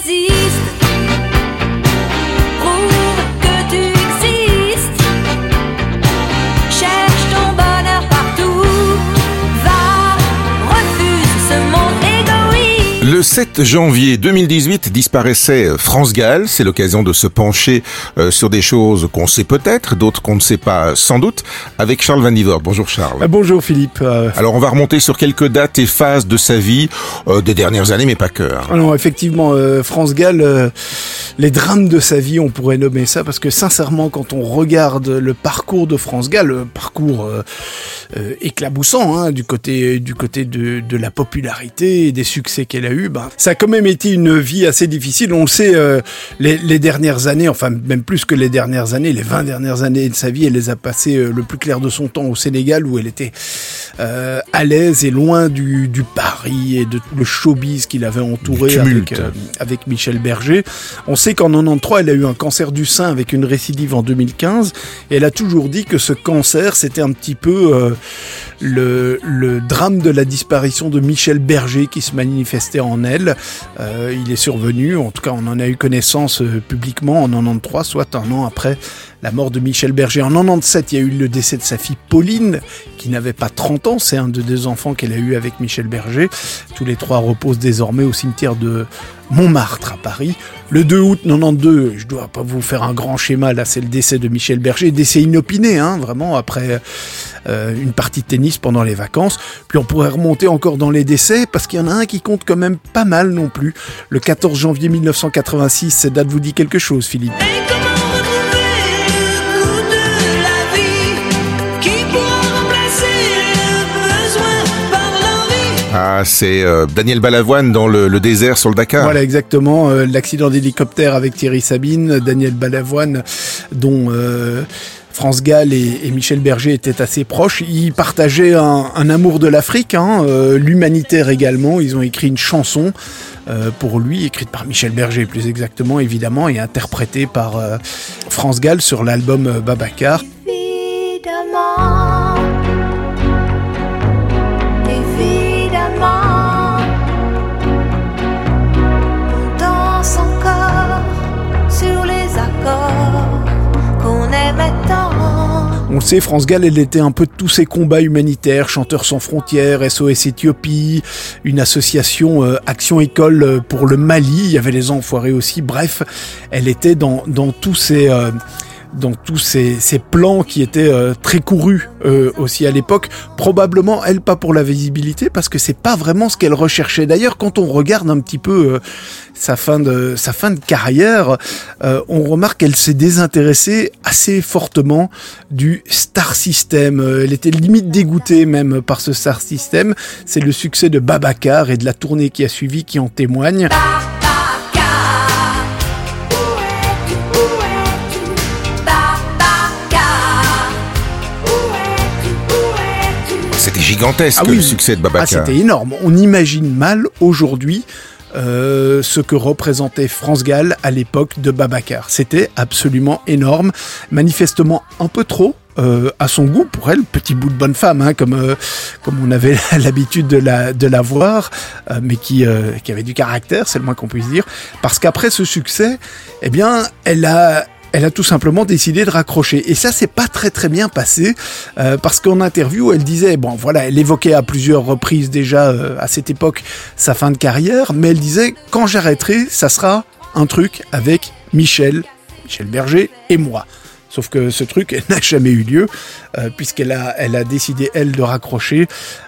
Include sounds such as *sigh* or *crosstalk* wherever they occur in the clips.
crazy 7 janvier 2018 disparaissait euh, France Gall. C'est l'occasion de se pencher euh, sur des choses qu'on sait peut-être, d'autres qu'on ne sait pas sans doute, avec Charles Van. Bonjour Charles. Ah, bonjour Philippe. Euh, Alors on va remonter sur quelques dates et phases de sa vie, euh, des dernières années, mais pas que. hein. alors effectivement, euh, France Gall, euh, les drames de sa vie, on pourrait nommer ça, parce que sincèrement, quand on regarde le parcours de France Gall, le parcours euh, euh, éclaboussant hein, du côté du côté de, de la popularité et des succès qu'elle a eu, ben, ça a quand même été une vie assez difficile. On le sait, euh, les, les dernières années, enfin même plus que les dernières années, les 20 dernières années de sa vie, elle les a passées euh, le plus clair de son temps au Sénégal, où elle était euh, à l'aise et loin du, du Paris et de tout le showbiz qu'il avait entouré avec, avec Michel Berger. On sait qu'en 93, elle a eu un cancer du sein avec une récidive en 2015 et elle a toujours dit que ce cancer, c'était un petit peu le, le drame de la disparition de Michel Berger qui se manifestait en elle. Euh, il est survenu, en tout cas on en a eu connaissance euh, publiquement en 93, soit un an après la mort de Michel Berger. En 97, il y a eu le décès de sa fille Pauline, qui n'avait pas 30 ans. C'est un de deux enfants qu'elle a eu avec Michel Berger. Tous les trois reposent désormais au cimetière de Montmartre à Paris. Le 2 août 92, je dois pas vous faire un grand schéma, là c'est le décès de Michel Berger, décès inopiné, hein, vraiment, après euh, une partie de tennis pendant les vacances. Puis on pourrait remonter encore dans les décès, parce qu'il y en a un qui compte quand même pas mal non plus. Le 14 janvier 1986, cette date vous dit quelque chose, Philippe Ah, c'est euh, Daniel Balavoine dans le, le désert sur le Dakar. Voilà, exactement. euh, L'accident d'hélicoptère avec Thierry Sabine, Daniel Balavoine, dont euh, France Gall et, et Michel Berger étaient assez proches. Ils partageaient un, un amour de l'Afrique, hein, euh, l'humanitaire également. Ils ont écrit une chanson euh, pour lui, écrite par Michel Berger plus exactement, évidemment, et interprétée par euh, France Gall sur l'album Babacar. Évidemment, France Gall, elle était un peu de tous ces combats humanitaires, Chanteurs sans frontières, SOS Éthiopie, une association euh, Action École euh, pour le Mali, il y avait les Enfoirés aussi, bref, elle était dans, dans tous ces... euh, dans tous ces, plans qui étaient euh, très courus euh, aussi à l'époque, probablement elle pas pour la visibilité parce que c'est pas vraiment ce qu'elle recherchait. D'ailleurs, quand on regarde un petit peu euh, sa fin de sa fin de carrière, on remarque qu'elle s'est désintéressée assez fortement du star system. Elle était limite dégoûtée même par ce star system. C'est le succès de Babacar et de la tournée qui a suivi qui en témoigne. C'était gigantesque Ah oui. le succès de Ah, Babacar. c'était énorme. On imagine mal aujourd'hui euh, ce que représentait France Gall à l'époque de Babacar. C'était absolument énorme, manifestement un peu trop. euh, à son goût pour elle, petit bout de bonne femme, hein, comme euh, comme on avait *laughs* l'habitude de la de la voir, euh, mais qui euh, qui avait du caractère, c'est le moins qu'on puisse dire, parce qu'après ce succès, eh bien, elle a elle a tout simplement décidé de raccrocher. Et ça, c'est pas très très bien passé, euh, parce qu'en interview, elle disait, bon voilà, elle évoquait à plusieurs reprises déjà euh, à cette époque sa fin de carrière, mais elle disait, quand j'arrêterai, ça sera un truc avec Michel, Michel Berger et moi. Sauf que ce truc *laughs* n'a jamais eu lieu, euh, puisqu'elle a, elle a décidé, elle, de raccrocher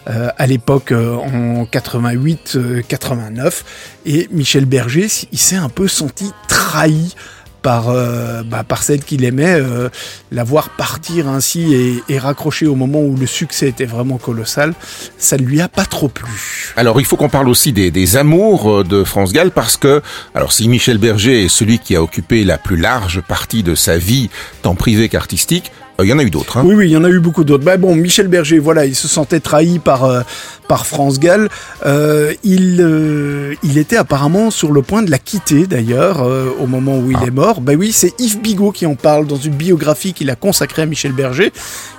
euh, à l'époque euh, en 88-89. et Michel Berger, il s'est un peu senti trahi par, euh, bah, par celle qu'il aimait, euh, la voir partir ainsi et, raccrocher au moment où le succès était vraiment colossal, ça ne lui a pas trop plu. Alors, il faut qu'on parle aussi des, des amours euh, de France Gall parce que, alors, si Michel Berger est celui qui a occupé la plus large partie de sa vie, tant privée qu'artistique, euh, il y en a eu d'autres. Hein. Oui, oui, il y en a eu beaucoup d'autres. Bah bon, Michel Berger, voilà, il se sentait trahi par euh, par France Gall. Euh, il euh, il était apparemment sur le point de la quitter d'ailleurs euh, au moment où il est mort. Bah oui, c'est Yves Bigot qui en parle dans une biographie qu'il a consacrée à Michel Berger,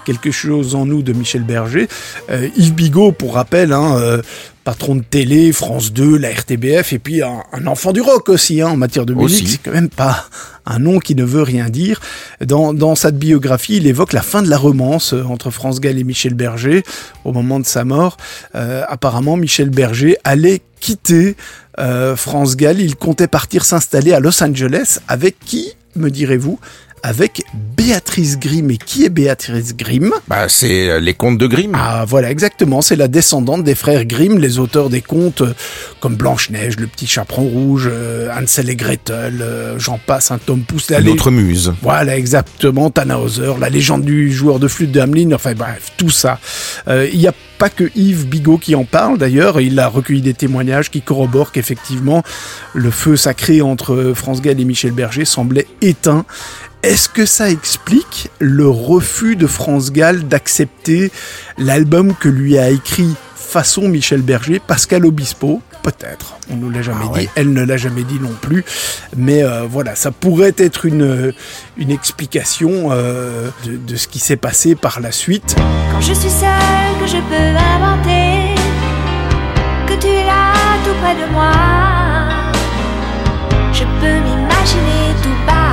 quelque chose en nous de Michel Berger. Euh, Yves Bigot, pour rappel, hein, euh, patron de télé, France 2, la RTBF, et puis un, un enfant du rock aussi hein, en matière de musique. C'est quand même pas un nom qui ne veut rien dire. Dans, dans sa biographie, il évoque la fin de la romance euh, entre France Gall et Michel Berger au moment de sa mort. Euh, apparemment, Michel Berger allait quitter France Gall. Il comptait partir s'installer à Los Angeles avec qui, me direz-vous? Avec Béatrice Grimm. Et qui est Béatrice Grimm? Bah, c'est euh, les contes de Grimm. ah voilà, exactement, c'est la descendante des frères Grimm, les auteurs des contes euh, comme Blanche-Neige, Le Petit Chaperon Rouge, euh, Hansel et Gretel, euh, j'en passe, un Tom Pouce, la lé- Notre muse. Voilà, exactement, Tannhauser, la légende du joueur de flûte de Hamelin, enfin bref, tout ça. Euh, Il n'y a pas que Yves Bigot qui en parle d'ailleurs, il a recueilli des témoignages qui corroborent qu'effectivement le feu sacré entre France Gall et Michel Berger semblait éteint. Est-ce que ça explique le refus de France Gall d'accepter l'album que lui a écrit façon Michel Berger, Pascal Obispo? Peut-être, on ne l'a jamais Ah dit, ouais. elle ne l'a jamais dit non plus, mais euh, voilà, ça pourrait être une, une explication euh, de, de ce qui s'est passé par la suite. Quand je suis seule, que je peux inventer, que tu es là tout près de moi, je peux m'imaginer tout bas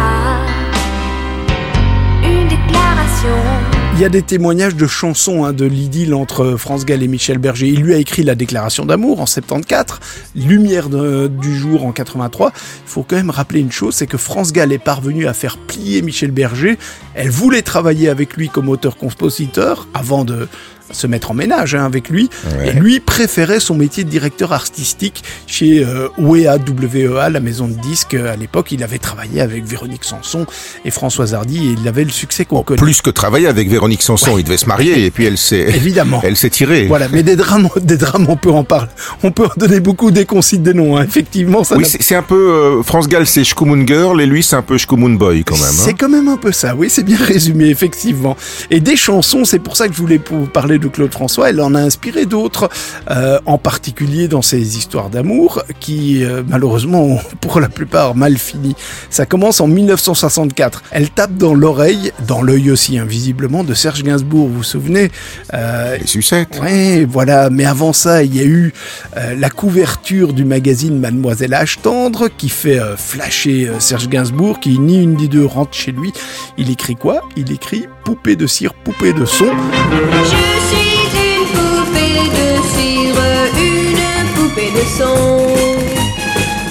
Il y a des témoignages de chansons hein, de l'idylle entre France Gall et Michel Berger. Il lui a écrit la déclaration d'amour en 74, Lumière du jour en 83. Il faut quand même rappeler une chose, c'est que France Gall est parvenue à faire plier Michel Berger. Elle voulait travailler avec lui comme auteur-compositeur avant de se mettre en ménage hein, avec lui. Ouais. Et lui préférait son métier de directeur artistique chez euh, OEA WEA, la maison de disques. À l'époque, il avait travaillé avec Véronique Sanson et Françoise Hardy et il avait le succès qu'on connaît. Plus que travailler avec Véronique Sanson, il devait se marier et puis elle s'est, Évidemment. elle s'est tirée. Voilà, mais des drames, *laughs* des drames, on peut en parler. On peut en donner beaucoup dès qu'on cite des noms. hein. Effectivement, ça Oui, c'est un peu euh, France Gall, c'est Shkumun Girl et lui, c'est un peu Shkumun Boy quand même. hein. C'est quand même un peu ça, oui, c'est bien résumé, effectivement. Et des chansons, c'est pour ça que je voulais vous parler de Claude François, elle en a inspiré d'autres, euh, en particulier dans ses histoires d'amour, qui euh, malheureusement ont pour la plupart mal fini. Ça commence en 1964. Elle tape dans l'oreille, dans l'œil aussi, invisiblement, de Serge Gainsbourg, vous vous souvenez euh, Les sucettes. Ouais, voilà. Mais avant ça, il y a eu euh, la couverture du magazine Mademoiselle H tendre qui fait euh, flasher euh, Serge Gainsbourg, qui ni une ni deux rentre chez lui. Il écrit quoi? Il écrit poupée de cire, poupée de son. Une poupée de cire, une poupée de son.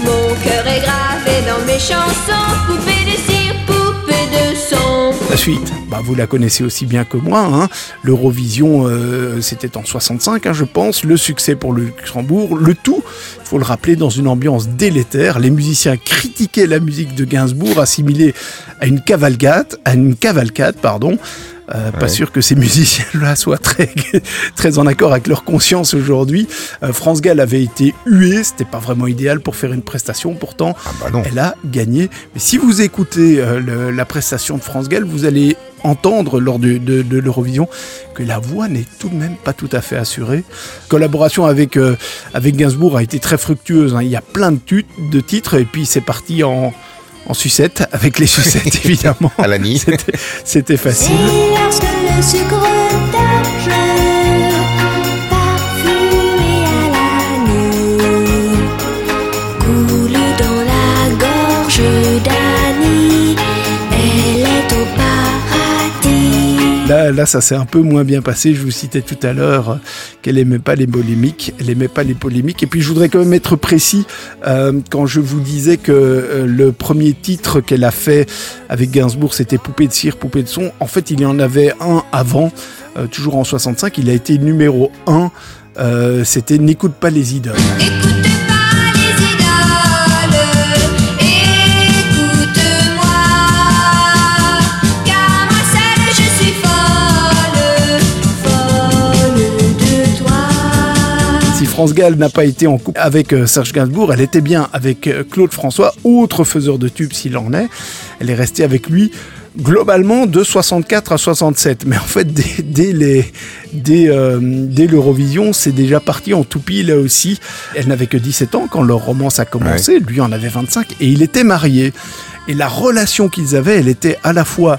Mon cœur est gravé dans mes chansons, poupée de cire, poupée de son. La suite, bah, vous la connaissez aussi bien que moi. Hein. L'Eurovision, euh, c'était en 65, hein, je pense. Le succès pour le Luxembourg. Le tout, il faut le rappeler, dans une ambiance délétère. Les musiciens critiquaient la musique de Gainsbourg, assimilée à une cavalcade, à une cavalcade, pardon. Euh, Pas sûr que ces *laughs* musiciens-là soient très, très en accord avec leur conscience aujourd'hui. Euh, France Gall avait été huée, c'était pas vraiment idéal pour faire une prestation. Pourtant, Ah bah elle a gagné. Mais si vous écoutez euh, le- la prestation de France Gall, vous allez entendre lors de, de- de l'Eurovision que la voix n'est tout de même pas tout à fait assurée. Collaboration avec, euh, avec Gainsbourg a été très fructueuse. hein. Il y a plein de, tut- de titres et puis c'est parti en, en sucette, avec les sucettes *laughs* évidemment. À. C'était- C'était facile. Et Là, ça s'est un peu moins bien passé. Je vous citais tout à l'heure euh, qu'elle aimait pas les polémiques. Elle aimait pas les polémiques. Et puis, je voudrais quand même être précis euh, quand je vous disais que euh, le premier titre qu'elle a fait avec Gainsbourg, c'était Poupée de cire, Poupée de son. En fait, il y en avait un avant, toujours en 65. Il a été numéro 1. Euh, c'était N'écoute pas les idoles. France Gall n'a pas été en couple avec euh, Serge Gainsbourg, elle était bien avec euh, Claude François, autre faiseur de tubes s'il en est. Elle est restée avec lui globalement de 64 à 67. Mais en fait, dès, dès les, dès, euh, dès l'Eurovision, c'est déjà parti en toupie là aussi. Elle n'avait que 17 ans quand leur romance a commencé. Lui en avait 25 et il était marié. Et la relation qu'ils avaient, elle était à la fois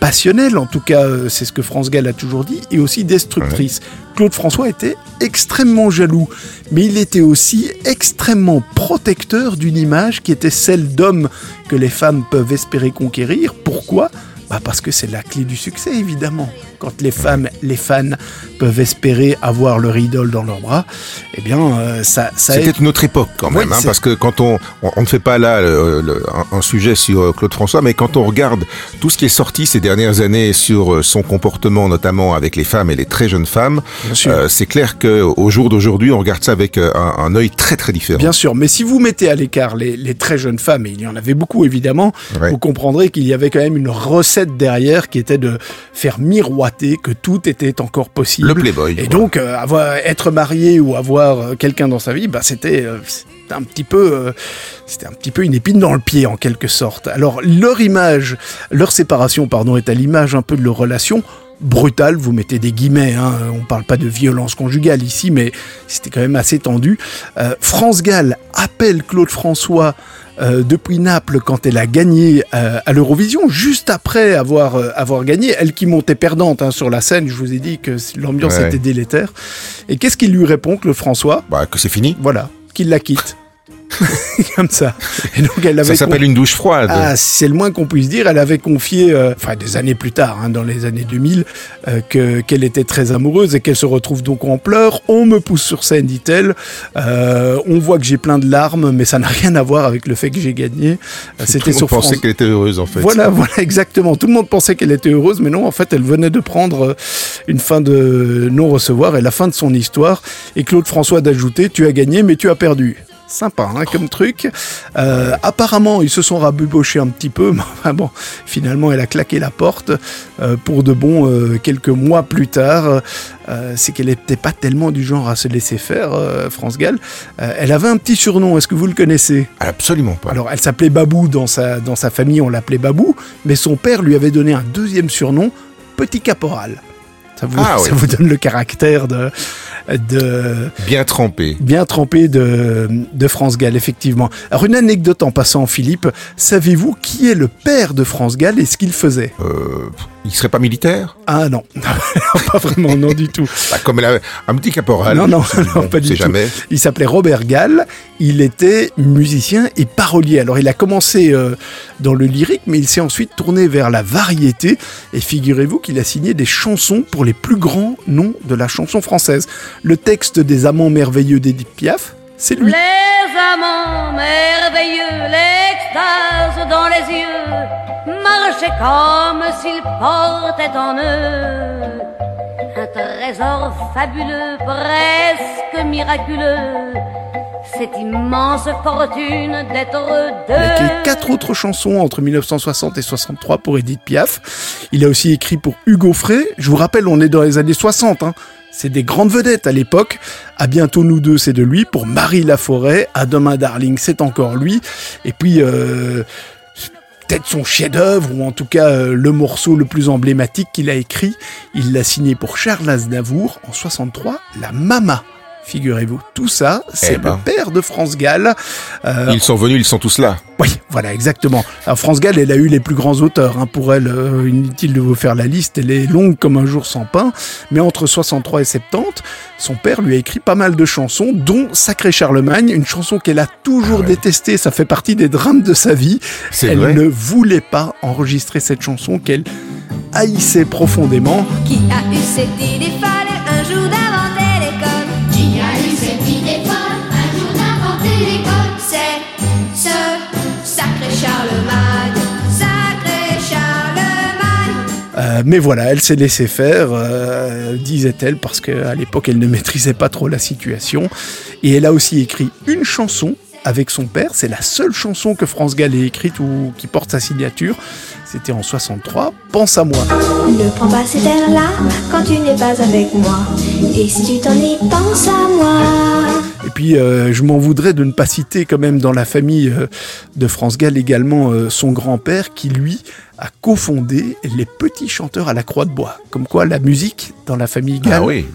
passionnelle, en tout cas euh, c'est ce que France Gall a toujours dit, et aussi destructrice. Claude François était extrêmement jaloux, mais il était aussi extrêmement protecteur d'une image qui était celle d'homme que les femmes peuvent espérer conquérir. Pourquoi? Bah parce que c'est la clé du succès, évidemment. Quand les femmes, les fans peuvent espérer avoir leur idole dans leurs bras, eh bien, euh, ça, ça C'était une autre époque quand même, Oui, hein, parce que quand on, on, on ne fait pas là le- le- un, un sujet sur euh, Claude François, mais quand on regarde tout ce qui est sorti ces dernières années sur euh, son comportement, notamment avec les femmes et les très jeunes femmes, euh, c'est clair que au jour d'aujourd'hui, on regarde ça avec un, un œil très très différent. Bien sûr, mais si vous mettez à l'écart les, les très jeunes femmes, et il y en avait beaucoup évidemment, Ouais. vous comprendrez qu'il y avait quand même une recette derrière qui était de faire miroiter que tout était encore possible. Le Playboy. Et donc, euh, avoir, être marié ou avoir euh, quelqu'un dans sa vie, bah, c'était euh, un petit peu, euh, c'était un petit peu une épine dans le pied en quelque sorte. Alors leur image, leur séparation, pardon, est à l'image un peu de leur relation brutale. Vous mettez des guillemets. Hein, on parle pas de violence conjugale ici, mais c'était quand même assez tendu. France Gall appelle Claude François. Euh, depuis Naples, quand elle a gagné euh, à l'Eurovision, juste après avoir, euh, avoir gagné, elle qui montait perdante hein, sur la scène, je vous ai dit que l'ambiance Ouais. était délétère. Et qu'est-ce qu'il lui répond, Claude François? Bah, que c'est fini. Voilà, qu'il la quitte. *laughs* Comme ça. Et donc elle avait Ça s'appelle une douche froide. ah, c'est le moins qu'on puisse dire. Elle avait confié, euh, enfin des années plus tard, hein, dans les années 2000, euh, que qu'elle était très amoureuse et qu'elle se retrouve donc en pleurs. On me pousse sur scène, dit-elle. Euh, on voit que j'ai plein de larmes, mais ça n'a rien à voir avec le fait que j'ai gagné. Tout C'était le monde sur pensait France. qu'elle était heureuse en fait. Voilà, *laughs* voilà, exactement. Tout le monde pensait qu'elle était heureuse, mais non, en fait, elle venait de prendre une fin de non-recevoir et la fin de son histoire. Et Claude François d'ajouter, tu as gagné, mais tu as perdu. Sympa, hein, comme truc. Euh, apparemment, ils se sont rabubochés un petit peu, *laughs* mais enfin bon, finalement, elle a claqué la porte euh, pour de bon euh, quelques mois plus tard. C'est qu'elle n'était pas tellement du genre à se laisser faire, France Gall. Elle avait un petit surnom, est-ce que vous le connaissez? Absolument pas. alors, elle s'appelait Babou dans sa, dans sa famille, on l'appelait Babou, mais son père lui avait donné un deuxième surnom, Petit Caporal. Ça vous, Ah oui. *laughs* ça vous donne le caractère de, de Bien trempé. bien trempé de, de France Gall, effectivement. Alors, une anecdote en passant, Philippe. Savez-vous qui est le père de France Gall et ce qu'il faisait? Euh, il serait pas militaire? Ah non, *laughs* pas vraiment, non du tout. Bah, Comme elle a un petit caporal. Non, non, *laughs* bon, pas du tout. jamais. Il s'appelait Robert Gall. Il était musicien et parolier. Alors, il a commencé euh, dans le lyrique, mais il s'est ensuite tourné vers la variété. Et figurez-vous qu'il a signé des chansons pour les plus grands noms de la chanson française. Le texte des Amants merveilleux d'Edith Piaf, c'est lui. Les amants merveilleux, l'extase dans les yeux, marchaient comme s'ils portaient en eux un trésor fabuleux, presque miraculeux, cette immense fortune d'être Il a écrit deux. quatre autres chansons entre 1960 et 63 pour Edith Piaf. Il a aussi écrit pour Hugo Frey. Je vous rappelle, on est dans les années 60. Hein. C'est des grandes vedettes à l'époque. À bientôt nous deux, c'est de lui. Pour Marie Laforêt, à demain Darling, c'est encore lui. Et puis euh, peut-être son chef-d'œuvre ou en tout cas euh, le morceau le plus emblématique qu'il a écrit. Il l'a signé pour Charles Aznavour en 63, La Mama. Figurez-vous, tout ça, c'est Eh ben. le père de France Gall. Euh, Ils sont venus, ils sont tous là. oui, voilà, exactement. Alors, France Gall, elle a eu les plus grands auteurs. hein. Pour elle, euh, inutile de vous faire la liste, elle est longue comme un jour sans pain. Mais entre 63 et 70, son père lui a écrit pas mal de chansons, dont Sacré Charlemagne, une chanson qu'elle a toujours Ah ouais. détestée. Ça fait partie des drames de sa vie. Elle vrai. ne voulait pas enregistrer cette chanson qu'elle haïssait profondément. Qui a eu cette idée folle un jour Euh, mais voilà, elle s'est laissée faire, euh, disait-elle, parce qu'à l'époque, elle ne maîtrisait pas trop la situation. Et elle a aussi écrit une chanson avec son père. C'est la seule chanson que France Gall ait écrite ou qui porte sa signature. C'était en 63. Pense à moi. Ne prends pas cet air-là quand tu n'es pas avec moi. Et si tu t'en es, pense à moi. Et puis, euh, je m'en voudrais de ne pas citer quand même dans la famille euh, de France Gall également euh, son grand-père qui, lui, a cofondé les petits chanteurs à la croix de bois. Comme quoi, la musique dans la famille Gall, Ah oui.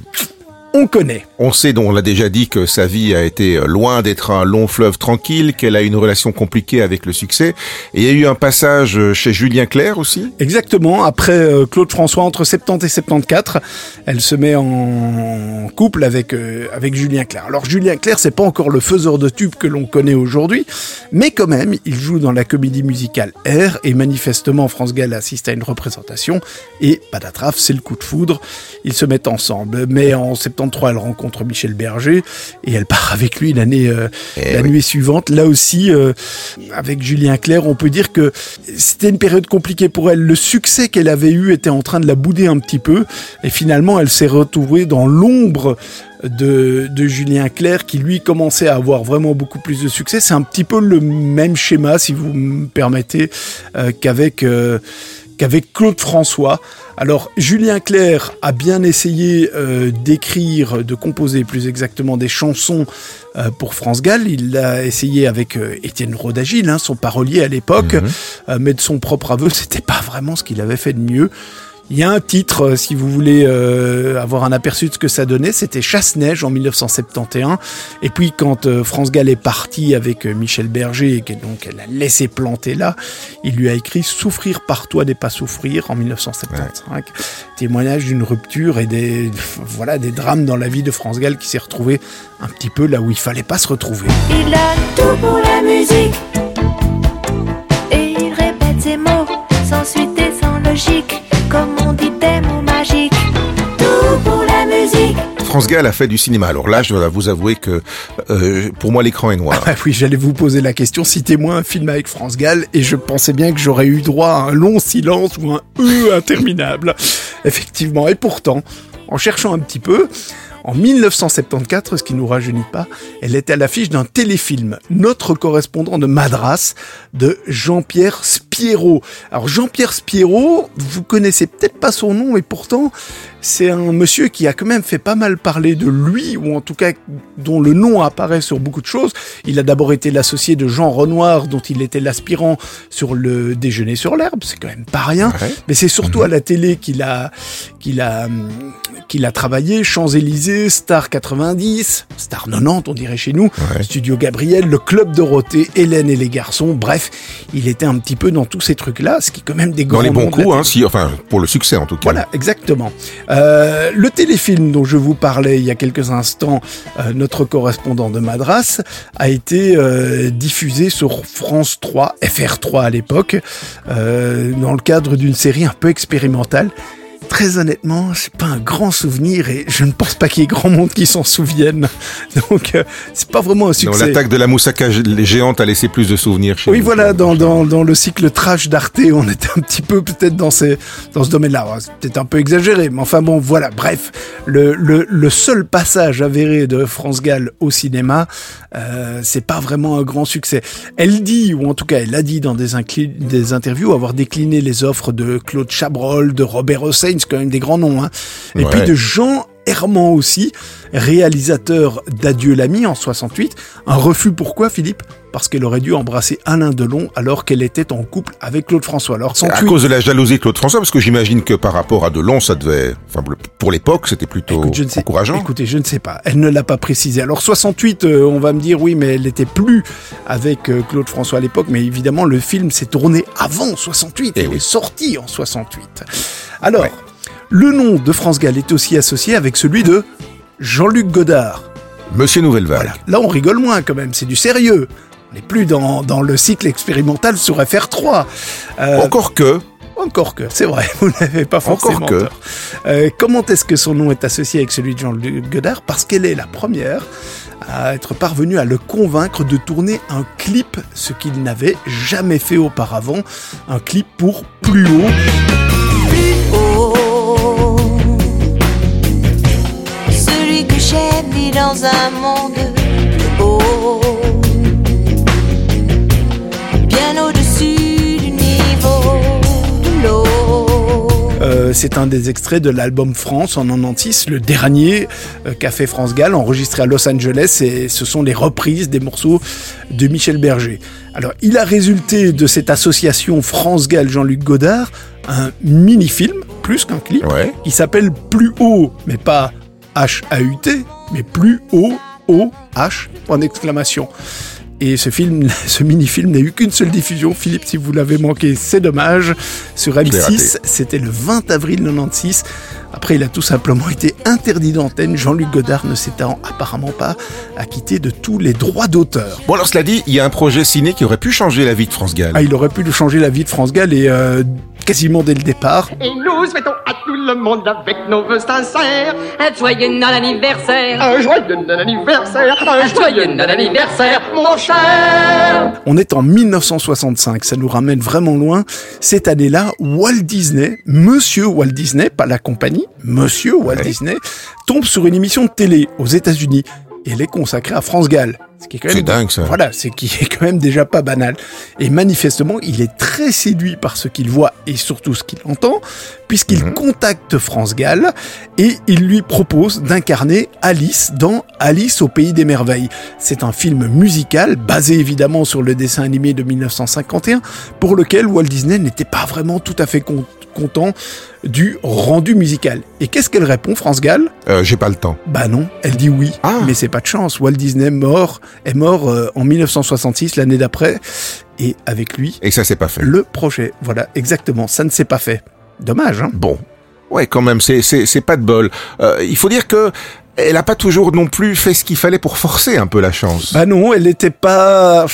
On connaît. On sait, dont on l'a déjà dit, que sa vie a été loin d'être un long fleuve tranquille, qu'elle a une relation compliquée avec le succès. Et il y a eu un passage chez Julien Clerc aussi. Exactement, après euh, Claude François, entre 70 et 74, elle se met en couple avec, euh, avec Julien Clerc. Alors Julien Clerc, c'est pas encore le faiseur de tubes que l'on connaît aujourd'hui, mais quand même, il joue dans la comédie musicale R, et manifestement, France Gall assiste à une représentation, et patatraf, c'est le coup de foudre, ils se mettent ensemble. Mais en 73, elle rencontre Michel Berger, et elle part avec lui l'année euh, Eh la oui. nuit suivante. Là aussi, euh, avec Julien Clerc, on peut dire que c'était une période compliquée pour elle. Le succès qu'elle avait eu était en train de la bouder un petit peu. Et finalement, elle s'est retrouvée dans l'ombre de, de Julien Clerc, qui lui commençait à avoir vraiment beaucoup plus de succès. C'est un petit peu le même schéma, si vous me permettez, euh, qu'avec euh, qu'avec Claude François. Alors Julien Clerc a bien essayé euh, d'écrire, de composer plus exactement des chansons euh, pour France Gall. Il l'a essayé avec euh, Étienne Rodagil, hein, son parolier à l'époque, Euh, mais de son propre aveu, *laughs* c'était pas vraiment ce qu'il avait fait de mieux. Il y a un titre, euh, si vous voulez euh, avoir un aperçu de ce que ça donnait, c'était Chasse-Neige en 1971. Et puis quand euh, France Gall est parti avec euh, Michel Berger et que donc elle l'a laissé planter là, il lui a écrit Souffrir par toi n'est pas souffrir en 1975. Témoignage d'une rupture et des voilà des drames dans la vie de France Gall qui s'est retrouvé un petit peu là où il fallait pas se retrouver. Il a tout pour la musique. Et il répète ses mots sans suite et sans logique. Comme on dit des mots magiques. Tout pour la musique. France Gall a fait du cinéma. Alors là, je dois vous avouer que euh, pour moi, l'écran est noir. Ah oui, j'allais vous poser la question. Citez-moi un film avec France Gall et je pensais bien que j'aurais eu droit à un long silence ou un E interminable. *laughs* Effectivement. Et pourtant, en cherchant un petit peu, en 1974, ce qui nous rajeunit pas, elle était à l'affiche d'un téléfilm, Notre correspondant de Madras, de Jean-Pierre Spierot. Alors Jean-Pierre Spierot, vous connaissez peut-être pas son nom, et pourtant c'est un monsieur qui a quand même fait pas mal parler de lui, ou en tout cas dont le nom apparaît sur beaucoup de choses. Il a d'abord été l'associé de Jean Renoir, dont il était l'aspirant sur le déjeuner sur l'herbe, c'est quand même pas rien. Ouais. Mais c'est surtout à la télé qu'il a, qu'il a, qu'il a travaillé. Champs-Élysées, Star 90, Star 90, on dirait chez nous, Ouais. Studio Gabriel, le Club Dorothée, Hélène et les garçons. Bref, il était un petit peu dans tous ces trucs-là, ce qui est quand même des grands Dans les bons coups, hein, si, enfin, pour le succès en tout cas. Voilà, exactement. Euh, le téléfilm dont je vous parlais il y a quelques instants, euh, notre correspondant de Madras, a été euh, diffusé sur France 3, FR3 à l'époque, dans le cadre d'une série un peu expérimentale. Très honnêtement, c'est pas un grand souvenir et je ne pense pas qu'il y ait grand monde qui s'en souvienne. *laughs* Donc, euh, c'est pas vraiment un succès. L'attaque de la moussaka gé- géante a laissé plus de souvenirs chez Oui, nous. voilà, dans, dans, dans le cycle trash d'Arte, on était un petit peu peut-être dans, ces, dans ce domaine-là. C'est peut-être un peu exagéré, mais enfin bon, voilà, bref. Le, le, le seul passage avéré de France Gall au cinéma, euh, c'est pas vraiment un grand succès. Elle dit, ou en tout cas elle a dit dans des, des interviews, avoir décliné les offres de Claude Chabrol, de Robert Hossein, c'est quand même des grands noms, hein. et Ouais. puis de Jean Herman aussi, réalisateur d'Adieu l'ami en 68. Un refus pourquoi, Philippe? Parce qu'elle aurait dû embrasser Alain Delon alors qu'elle était en couple avec Claude François. Alors, son À tweet- cause de la jalousie de Claude François, parce que j'imagine que par rapport à Delon, ça devait, enfin, pour l'époque, c'était plutôt Écoute, je ne sais, encourageant. Écoutez, je ne sais pas. Elle ne l'a pas précisé. Alors 68, euh, on va me dire oui, mais elle n'était plus avec euh, Claude François à l'époque. Mais évidemment, le film s'est tourné avant 68. Eh il oui. est sorti en 68. Alors, le nom de France Gall est aussi associé avec celui de Jean-Luc Godard. Monsieur Nouvelle Vague. Voilà. Là, on rigole moins quand même. C'est du sérieux. On n'est plus dans, dans le cycle expérimental sur FR3. Euh, Encore que, encore que, c'est vrai, *laughs* vous n'avez pas forcément Encore que. tort. Euh, comment est-ce que son nom est associé avec celui de Jean-Luc Godard? Parce qu'elle est la première à être parvenue à le convaincre de tourner un clip, ce qu'il n'avait jamais fait auparavant, un clip pour Plus haut. Dans un monde plus haut. Bien au-dessus du niveau de l'eau. Euh, c'est un des extraits de l'album France en 96, le dernier euh, qu'a fait France Gall, enregistré à Los Angeles, et ce sont les reprises des morceaux de Michel Berger. Alors, il a résulté de cette association France Gall Jean-Luc Godard un mini-film, plus qu'un clip, Ouais. qui s'appelle Plus haut, mais pas H-A-U-T, mais plus O-O-H, point d'exclamation. Et ce film, *laughs* ce mini-film n'a eu qu'une seule diffusion. Philippe, si vous l'avez manqué, c'est dommage. Sur l'ai raté. M6, c'était le 20 avril 96. Après, il a tout simplement été interdit d'antenne. Jean-Luc Godard ne s'étant apparemment pas acquitté de tous les droits d'auteur. Bon alors cela dit, il y a un projet ciné qui aurait pu changer la vie de France Gall. Ah, il aurait pu changer la vie de France Gall et euh, quasiment dès le départ. Et nous souhaitons à tout le monde avec nos vœux sincères Un joyeux Noël anniversaire un joyeux anniversaire, un joyeux anniversaire, mon cher. On est en 1965, ça nous ramène vraiment loin. Cette année-là, Walt Disney, Monsieur Walt Disney, pas la compagnie, Monsieur Walt Ouais. Disney, tombe sur une émission de télé aux États-Unis. Et elle est consacrée à France Gall. Ce qui est quand même C'est dingue, ça. Voilà, c'est qui est quand même déjà pas banal. Et manifestement, il est très séduit par ce qu'il voit et surtout ce qu'il entend, puisqu'il Mhm. contacte France Gall et il lui propose d'incarner Alice dans Alice au pays des merveilles. C'est un film musical basé évidemment sur le dessin animé de 1951, pour lequel Walt Disney n'était pas vraiment tout à fait con- content du rendu musical. Et qu'est-ce qu'elle répond, France Gall Euh, J'ai pas le temps. bah non, elle dit oui, Ah. mais c'est pas de chance. Walt Disney mort est mort euh, en 1966, l'année d'après, et avec lui Et ça c'est pas fait. le projet. Voilà, exactement, ça ne s'est pas fait. Dommage, hein Bon. Ouais, quand même, c'est c'est c'est pas de bol. Euh, il faut dire que elle a pas toujours non plus fait ce qu'il fallait pour forcer un peu la chance. Bah non, elle n'était pas.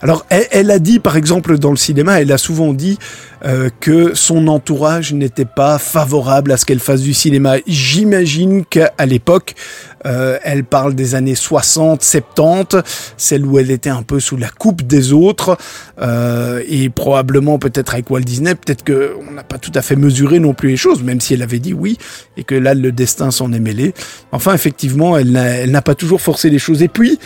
Alors, elle, elle a dit, par exemple, dans le cinéma, elle a souvent dit euh, que son entourage n'était pas favorable à ce qu'elle fasse du cinéma. J'imagine qu'à l'époque, euh, elle parle des années 60, 70, celle où elle était un peu sous la coupe des autres, euh, et probablement peut-être avec Walt Disney, peut-être que on n'a pas tout à fait mesuré non plus les choses, même si elle avait dit oui, et que là le destin s'en est mêlé. Enfin, effectivement, elle n'a pas toujours forcé les choses. Et puis,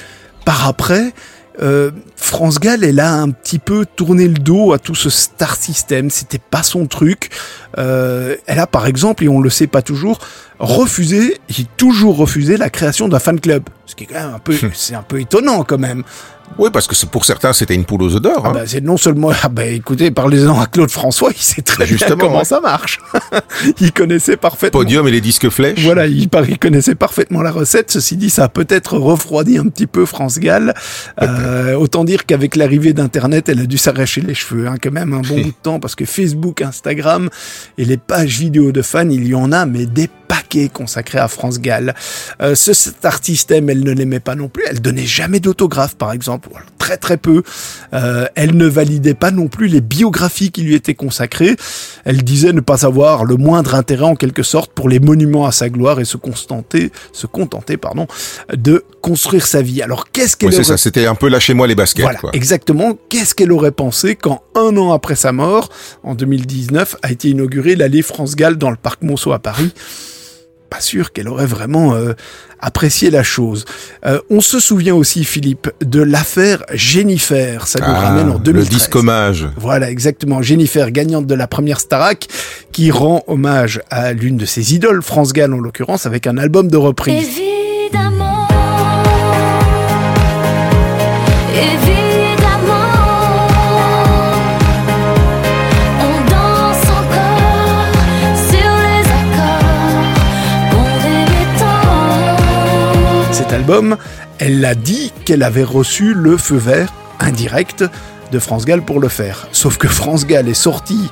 par après, euh, France Gall, elle a un petit peu tourné le dos à tout ce star system. C'était pas son truc. Euh, elle a, par exemple, et on le sait pas toujours, refusé, et toujours refusé la création d'un fan club. Ce qui est quand même un peu, c'est un peu étonnant quand même. Oui, parce que pour certains c'était une poule aux œufs d'or. Ah hein. bah, c'est non seulement, ah bah, écoutez, parlez-en à Claude François, il sait très Justement, bien comment ça marche. *laughs* il connaissait parfaitement. Podium et les disques flèches. Voilà, il connaissait parfaitement la recette. Ceci dit, ça a peut-être refroidi un petit peu France Gall. Euh, autant dire qu'avec l'arrivée d'Internet, elle a dû s'arracher les cheveux, hein, quand même un bon *laughs* bout de temps, parce que Facebook, Instagram et les pages vidéo de fans, il y en a, mais des paquets consacrés à France Gall. Euh, ce star system, elle ne l'aimait pas non plus. Elle donnait jamais d'autographe, par exemple, très très peu. Euh, elle ne validait pas non plus les biographies qui lui étaient consacrées. Elle disait ne pas avoir le moindre intérêt en quelque sorte pour les monuments à sa gloire et se contenter, se contenter pardon, de construire sa vie. Alors qu'est-ce qu'elle Ouais, c'est aurait ça, c'était un peu lâchez-moi les baskets. voilà, quoi. exactement. Qu'est-ce qu'elle aurait pensé quand, un an après sa mort, en 2019, a été inaugurée l'allée France-Gall dans le parc Monceau à Paris? Pas sûr qu'elle aurait vraiment euh, apprécié la chose. Euh, on se souvient aussi, Philippe, de l'affaire Jennifer. Ça nous Ah, ramène en le 2013. disque hommage. Voilà, exactement. Jennifer, gagnante de la première Starac, qui rend hommage à l'une de ses idoles, France Gall en l'occurrence, avec un album de reprise. Album, elle a dit qu'elle avait reçu le feu vert indirect de France Gall pour le faire. Sauf que France Gall est sortie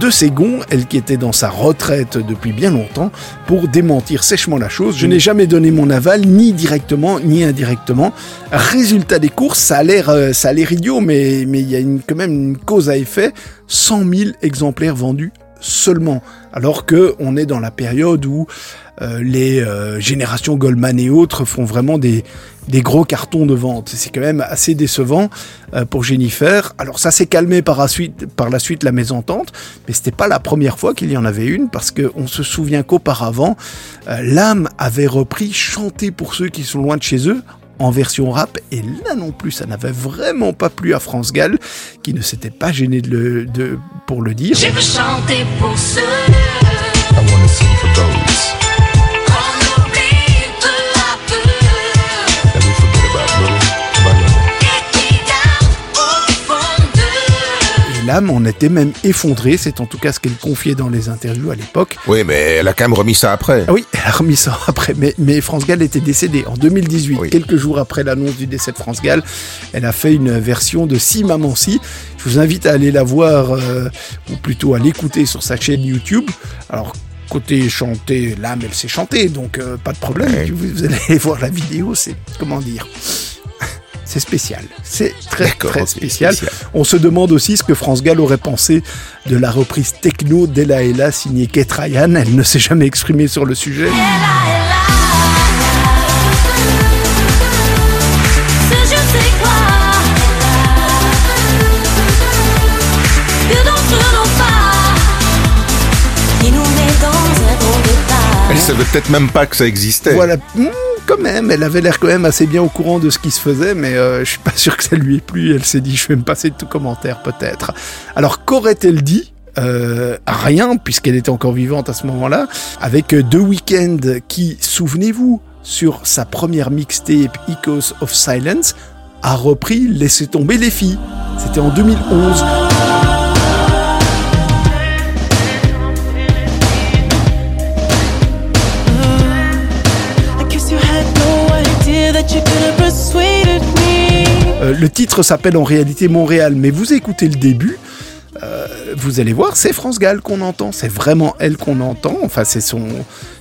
de ses gonds, elle qui était dans sa retraite depuis bien longtemps, pour démentir sèchement la chose. Je n'ai jamais donné mon aval, ni directement, ni indirectement. Résultat des courses, ça a l'air, euh, idiot, mais il y a quand même une cause à effet. 100 000 exemplaires vendus seulement. Alors que on est dans la période où euh, les euh, générations Goldman et autres font vraiment des, des gros cartons de vente. C'est quand même assez décevant euh, pour Jennifer. Alors ça s'est calmé par la suite, par la suite la mésentente, mais c'était pas la première fois qu'il y en avait une parce que on se souvient qu'auparavant, euh, l'âme avait repris chanter pour ceux qui sont loin de chez eux en version rap et là non plus ça n'avait vraiment pas plu à France Gall qui ne s'était pas gêné de le, de, pour le dire. Je veux chanter pour ceux I wanna sing for those l'âme en était même effondrée. C'est en tout cas ce qu'elle confiait dans les interviews à l'époque. Oui, mais elle a quand même remis ça après. Ah oui, *laughs* elle a remis ça après. Mais, mais France Gall était décédée en 2018, Oui. quelques jours après l'annonce du décès de France Gall. Elle a fait une version de Si Maman Si. Je vous invite à aller la voir, euh, ou plutôt à l'écouter sur sa chaîne YouTube. Alors, côté chanter, l'âme, elle sait chanter, donc euh, pas de problème. Ouais. Vous, vous allez *laughs* voir la vidéo, c'est, comment dire c'est spécial, c'est très très spécial. spécial. On se demande aussi ce que France Gall aurait pensé de la reprise techno d'Ella Ella signée Kate Ryan. Elle ne s'est jamais exprimée sur le sujet. Elle savait peut-être même pas que ça existait. Voilà, Hmm, quand même, elle avait l'air quand même assez bien au courant de ce qui se faisait, mais euh, je suis pas sûr que ça lui ait plu. Elle s'est dit, je vais me passer de tout commentaire peut-être. Alors qu'aurait-elle dit? Euh, rien, puisqu'elle était encore vivante à ce moment-là, avec euh, The Weeknd qui, souvenez-vous, sur sa première mixtape Echoes of Silence, a repris Laissez tomber les filles. C'était en 2011. Euh, le titre s'appelle en réalité Montréal, mais vous écoutez le début, euh, vous allez voir, c'est France Gall qu'on entend, c'est vraiment elle qu'on entend, enfin c'est son,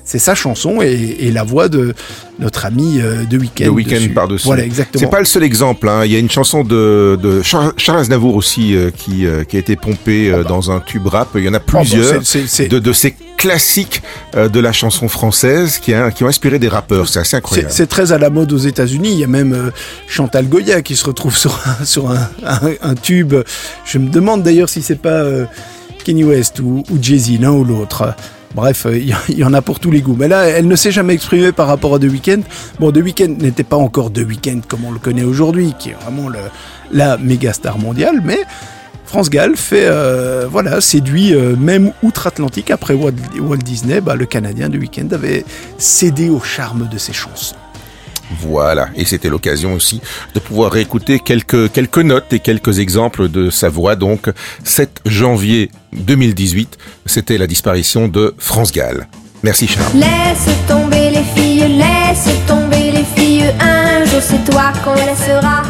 c'est sa chanson et, et la voix de notre ami euh, de Weekend. Le week-end par-dessus. Voilà, exactement. C'est pas le seul exemple. Hein. Il y a une chanson de, de Charles, Aznavour aussi euh, qui, euh, qui a été pompée euh, dans un tube rap. Il y en a Oh, bon, plusieurs de, de ces classiques de la chanson française qui, a, qui ont inspiré des rappeurs. C'est assez incroyable. c'est très à la mode aux États-Unis. Il y a même Chantal Goya qui se retrouve *laughs* sur un, sur un, un- un tube. Je me demande d'ailleurs si c'est pas Kanye West ou, ou Jay-Z, l'un ou l'autre. Bref, euh, il y, en a pour tous les goûts. Mais là, elle ne s'est jamais exprimée par rapport à The Weeknd. Bon, The Weeknd n'était pas encore The Weeknd comme on le connaît aujourd'hui, qui est vraiment la méga star mondiale, mais France Gall fait, euh, voilà, séduit euh, même outre-Atlantique. Après Walt, Disney, bah, le Canadien The Weeknd avait cédé au charme de ses chansons. Voilà. Et c'était l'occasion aussi de pouvoir réécouter quelques, quelques notes et quelques exemples de sa voix. Donc, 7 janvier 2018, c'était la disparition de France Gall. Merci Charles. Laisse tomber les filles, laisse tomber les filles. Un jour c'est toi qu'on laissera